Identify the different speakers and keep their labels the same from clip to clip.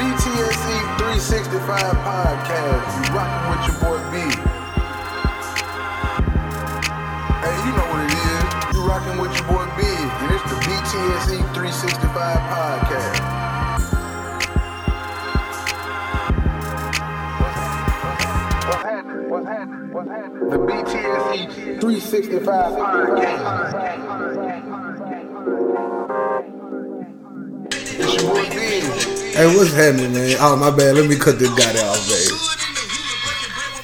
Speaker 1: BTSE 365 podcast. You rocking with your boy B. Hey, you know what it is. You rocking with your boy B. And it's the BTSE 365 podcast. What's happening? What's happening? What's happening? The BTSE 365 podcast.
Speaker 2: Hey, what's happening, man? Oh, my bad. Let me cut this guy down, baby.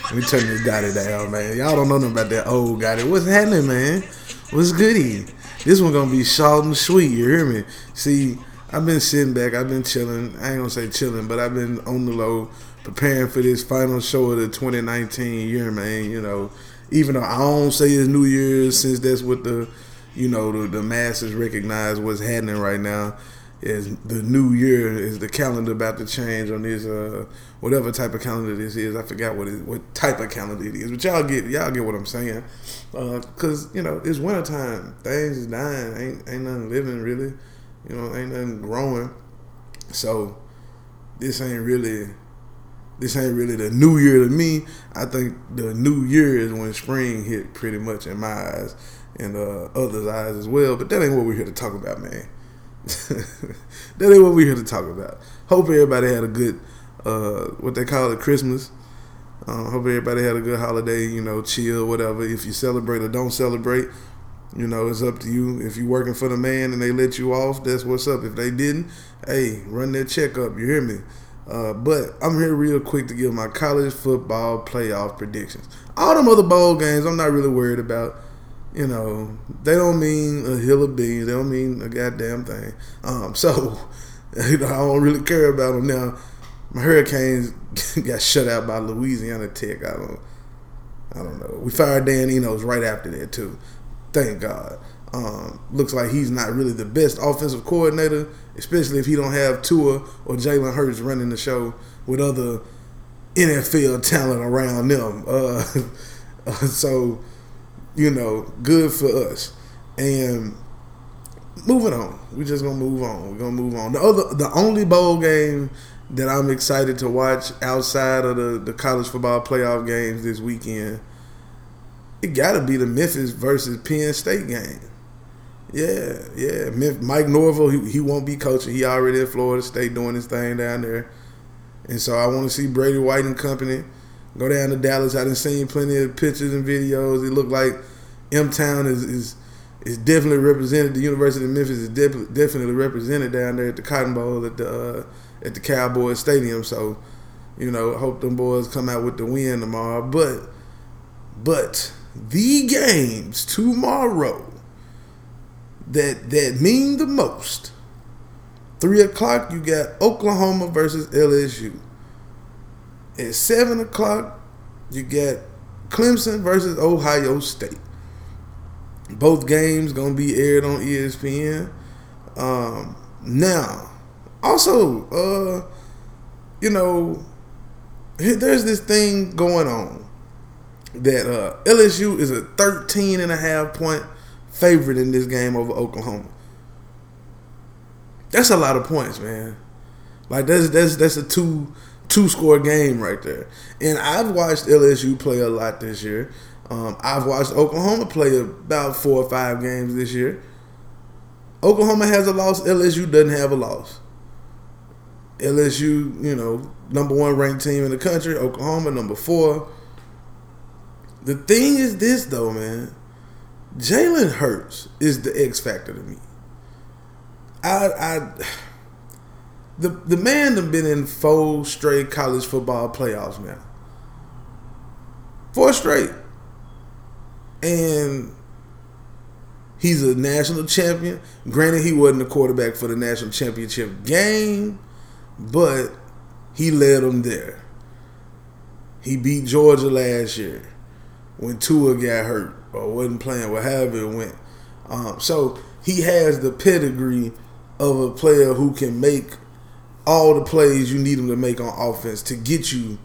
Speaker 2: Let me turn this guy down, man. Y'all don't know nothing about that old guy. What's happening, man? What's goody? This one gonna be short and sweet. You hear me? See, I've been sitting back. I've been chilling. I ain't gonna say chilling, but I've been on the low, preparing for this final show of the 2019 year, man. You know, even though I don't say it's New Year's, since that's what the, you know, the, the masses recognize what's happening right now is the new year is the calendar about to change on this uh whatever type of calendar this is. I forgot what it, what type of calendar it is, but y'all get y'all get what I'm saying. Uh, Cause you know it's wintertime, things is dying, ain't ain't nothing living really, you know, ain't nothing growing. So this ain't really this ain't really the new year to me. I think the new year is when spring hit pretty much in my eyes and uh, others' eyes as well. But that ain't what we're here to talk about, man. that ain't what we're here to talk about. Hope everybody had a good, uh, what they call it, Christmas. Uh, hope everybody had a good holiday. You know, chill, whatever. If you celebrate or don't celebrate, you know, it's up to you. If you're working for the man and they let you off, that's what's up. If they didn't, hey, run that check up. You hear me? Uh, but I'm here real quick to give my college football playoff predictions. All them other bowl games, I'm not really worried about you know, they don't mean a hill of beans. They don't mean a goddamn thing. Um, so, you know, I don't really care about them now. My Hurricanes got shut out by Louisiana Tech. I don't, I don't know. We fired Dan Enos right after that too. Thank God. Um, looks like he's not really the best offensive coordinator, especially if he don't have Tua or Jalen Hurts running the show with other NFL talent around them. Uh, so you know, good for us. And moving on, we're just gonna move on. We're gonna move on. The other, the only bowl game that I'm excited to watch outside of the the college football playoff games this weekend, it got to be the Memphis versus Penn State game. Yeah, yeah. Mike Norvell, he, he won't be coaching. He already at Florida State doing his thing down there. And so I want to see Brady White and company go down to Dallas. I done seen plenty of pictures and videos. It looked like M Town is, is is definitely represented. The University of Memphis is de- definitely represented down there at the Cotton Bowl at the uh, at the Cowboys Stadium. So, you know, hope them boys come out with the win tomorrow. But but the games tomorrow that that mean the most. Three o'clock, you got Oklahoma versus LSU. At seven o'clock, you got Clemson versus Ohio State. Both games gonna be aired on ESPN. Um, now, also, uh, you know, there's this thing going on that uh, LSU is a 13 and a half point favorite in this game over Oklahoma. That's a lot of points, man. Like that's that's that's a two two score game right there. And I've watched LSU play a lot this year. Um, I've watched Oklahoma play about four or five games this year. Oklahoma has a loss. LSU doesn't have a loss. LSU, you know, number one ranked team in the country. Oklahoma, number four. The thing is this, though, man. Jalen Hurts is the X factor to me. I, I, the the man have been in four straight college football playoffs now. Four straight. And he's a national champion. Granted, he wasn't the quarterback for the national championship game, but he led them there. He beat Georgia last year when Tua got hurt or wasn't playing, or however it went. Um, so he has the pedigree of a player who can make all the plays you need him to make on offense to get you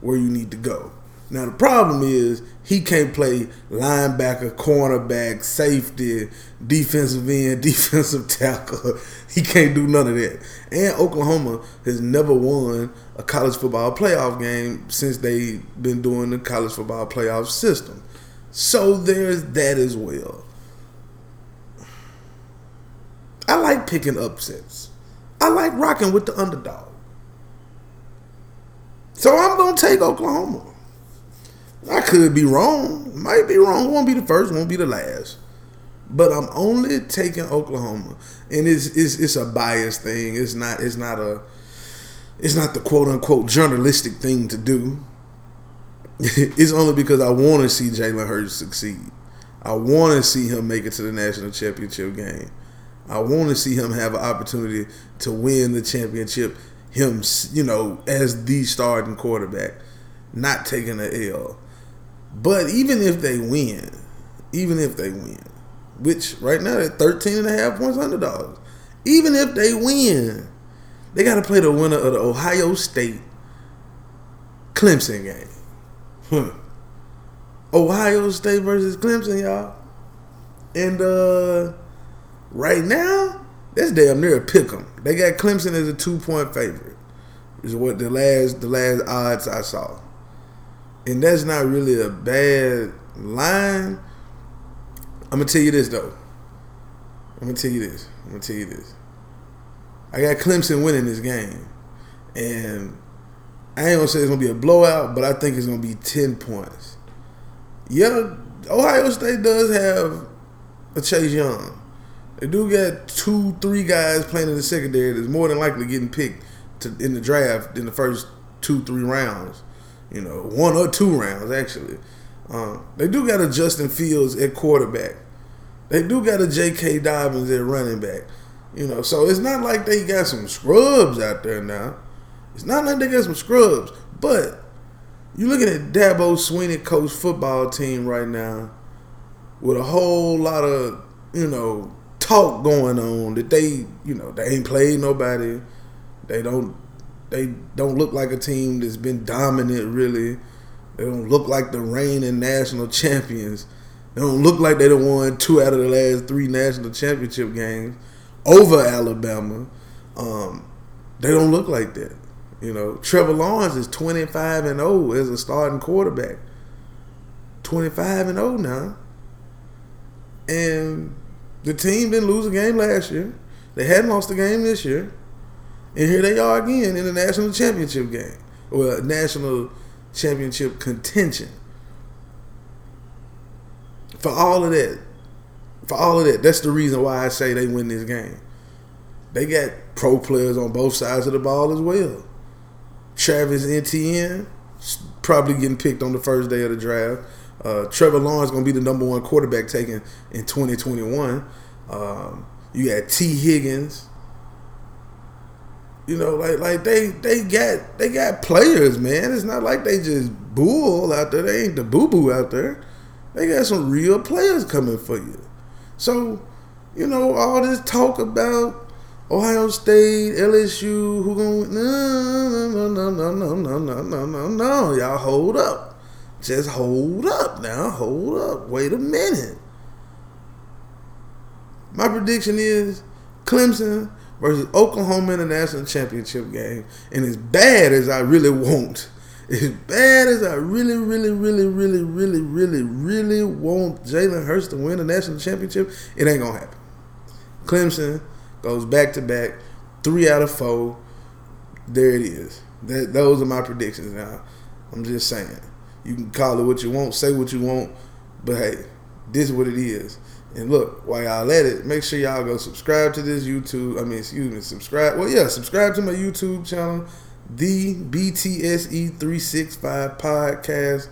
Speaker 2: where you need to go. Now the problem is he can't play linebacker, cornerback, safety, defensive end, defensive tackle. He can't do none of that. And Oklahoma has never won a college football playoff game since they've been doing the college football playoff system. So there's that as well. I like picking upsets. I like rocking with the underdog. So I'm gonna take Oklahoma. I could be wrong. Might be wrong. Won't be the first. Won't be the last. But I'm only taking Oklahoma, and it's it's it's a biased thing. It's not it's not a it's not the quote unquote journalistic thing to do. it's only because I want to see Jalen Hurts succeed. I want to see him make it to the national championship game. I want to see him have an opportunity to win the championship. Him, you know, as the starting quarterback, not taking an L. But even if they win, even if they win, which right now they're 13 and a half points underdogs, even if they win, they got to play the winner of the Ohio State Clemson game. Ohio State versus Clemson, y'all. And uh right now, that's damn near a pick 'em. They got Clemson as a two point favorite. Is what the last the last odds I saw and that's not really a bad line. I'm gonna tell you this though. I'm gonna tell you this. I'm gonna tell you this. I got Clemson winning this game, and I ain't gonna say it's gonna be a blowout, but I think it's gonna be ten points. Yeah, Ohio State does have a Chase Young. They do get two, three guys playing in the secondary that's more than likely getting picked to, in the draft in the first two, three rounds you know, one or two rounds actually. Um, they do got a Justin Fields at quarterback. They do got a J.K. Dobbins at running back. You know, so it's not like they got some scrubs out there now. It's not like they got some scrubs. But you're looking at Dabo Swinney coach football team right now with a whole lot of, you know, talk going on that they, you know, they ain't played nobody. They don't they don't look like a team that's been dominant really. They don't look like the reigning national champions. They don't look like they don't won two out of the last three national championship games over Alabama. Um, they don't look like that. You know, Trevor Lawrence is 25 and 0 as a starting quarterback. 25 and 0 now. And the team didn't lose a game last year. They hadn't lost a game this year. And here they are again in the national championship game. Well, uh, national championship contention. For all of that, for all of that, that's the reason why I say they win this game. They got pro players on both sides of the ball as well. Travis Etienne probably getting picked on the first day of the draft. Uh, Trevor Lawrence going to be the number one quarterback taken in 2021. Um, you got Tee Higgins, you know, like like they they got they got players, man. It's not like they just bull out there. They ain't the boo boo out there. They got some real players coming for you. So, you know, all this talk about Ohio State, LSU, who going no no no no no no no no no no y'all hold up. Just hold up now. Hold up. Wait a minute. My prediction is Clemson versus Oklahoma in the national championship game. And as bad as I really want, as bad as I really, really, really, really, really, really, really want Jalen Hurts to win the national championship, it ain't gonna happen. Clemson goes back to back, three out of four. There it is. That those are my predictions. Now, I'm just saying. You can call it what you want, say what you want, but hey, this is what it is. And look, while y'all at it, make sure y'all go subscribe to this YouTube. I mean, excuse me, subscribe. Well, yeah, subscribe to my YouTube channel, the BTSE three six five podcast.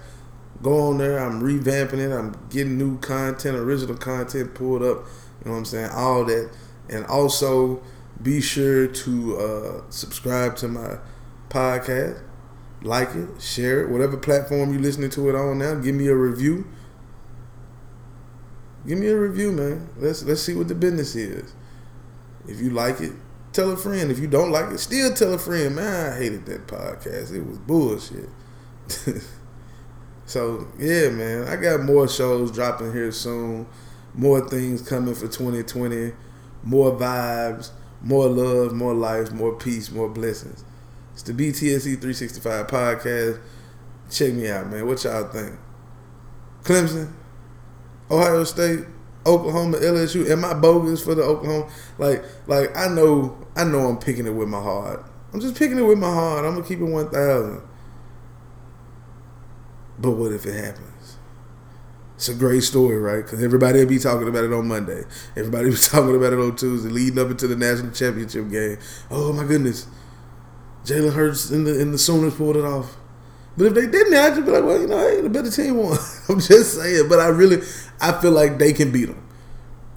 Speaker 2: Go on there. I'm revamping it. I'm getting new content, original content pulled up. You know what I'm saying? All that, and also be sure to uh, subscribe to my podcast, like it, share it, whatever platform you're listening to it on now. Give me a review Give me a review, man. Let's let's see what the business is. If you like it, tell a friend. If you don't like it, still tell a friend. Man, I hated that podcast. It was bullshit. So yeah, man, I got more shows dropping here soon. More things coming for 2020. More vibes, more love, more life, more peace, more blessings. It's the BTSE 365 podcast. Check me out, man. What y'all think? Clemson, Ohio State, Oklahoma, LSU. Am I bogus for the Oklahoma? Like, like I know, I know, I'm picking it with my heart. I'm just picking it with my heart. I'm gonna keep it one thousand. But what if it happens? It's a great story, right? Because everybody will be talking about it on Monday. Everybody will be talking about it on Tuesday, leading up into the national championship game. Oh my goodness, Jalen Hurts and the and the Sooners pulled it off. But if they didn't, I'd just be like, well, you know, hey, the better team won. I'm just saying. But I really, I feel like they can beat them.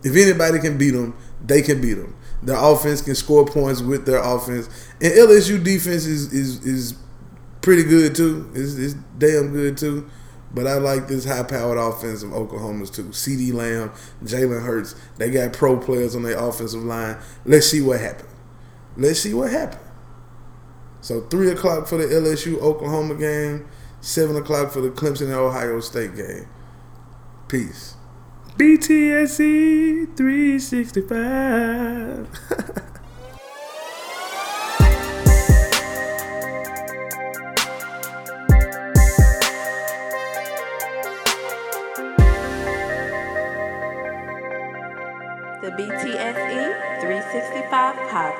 Speaker 2: If anybody can beat them, they can beat them. Their offense can score points with their offense, and LSU defense is is is pretty good too. It's, it's damn good too. But I like this high powered offense of Oklahoma's too. CeeDee Lamb, Jalen Hurts. They got pro players on their offensive line. Let's see what happens. Let's see what happens. So three o'clock for the LSU Oklahoma game, seven o'clock for the Clemson and Ohio State game. Peace. BTSE 365.
Speaker 3: The BTSE 365 podcast.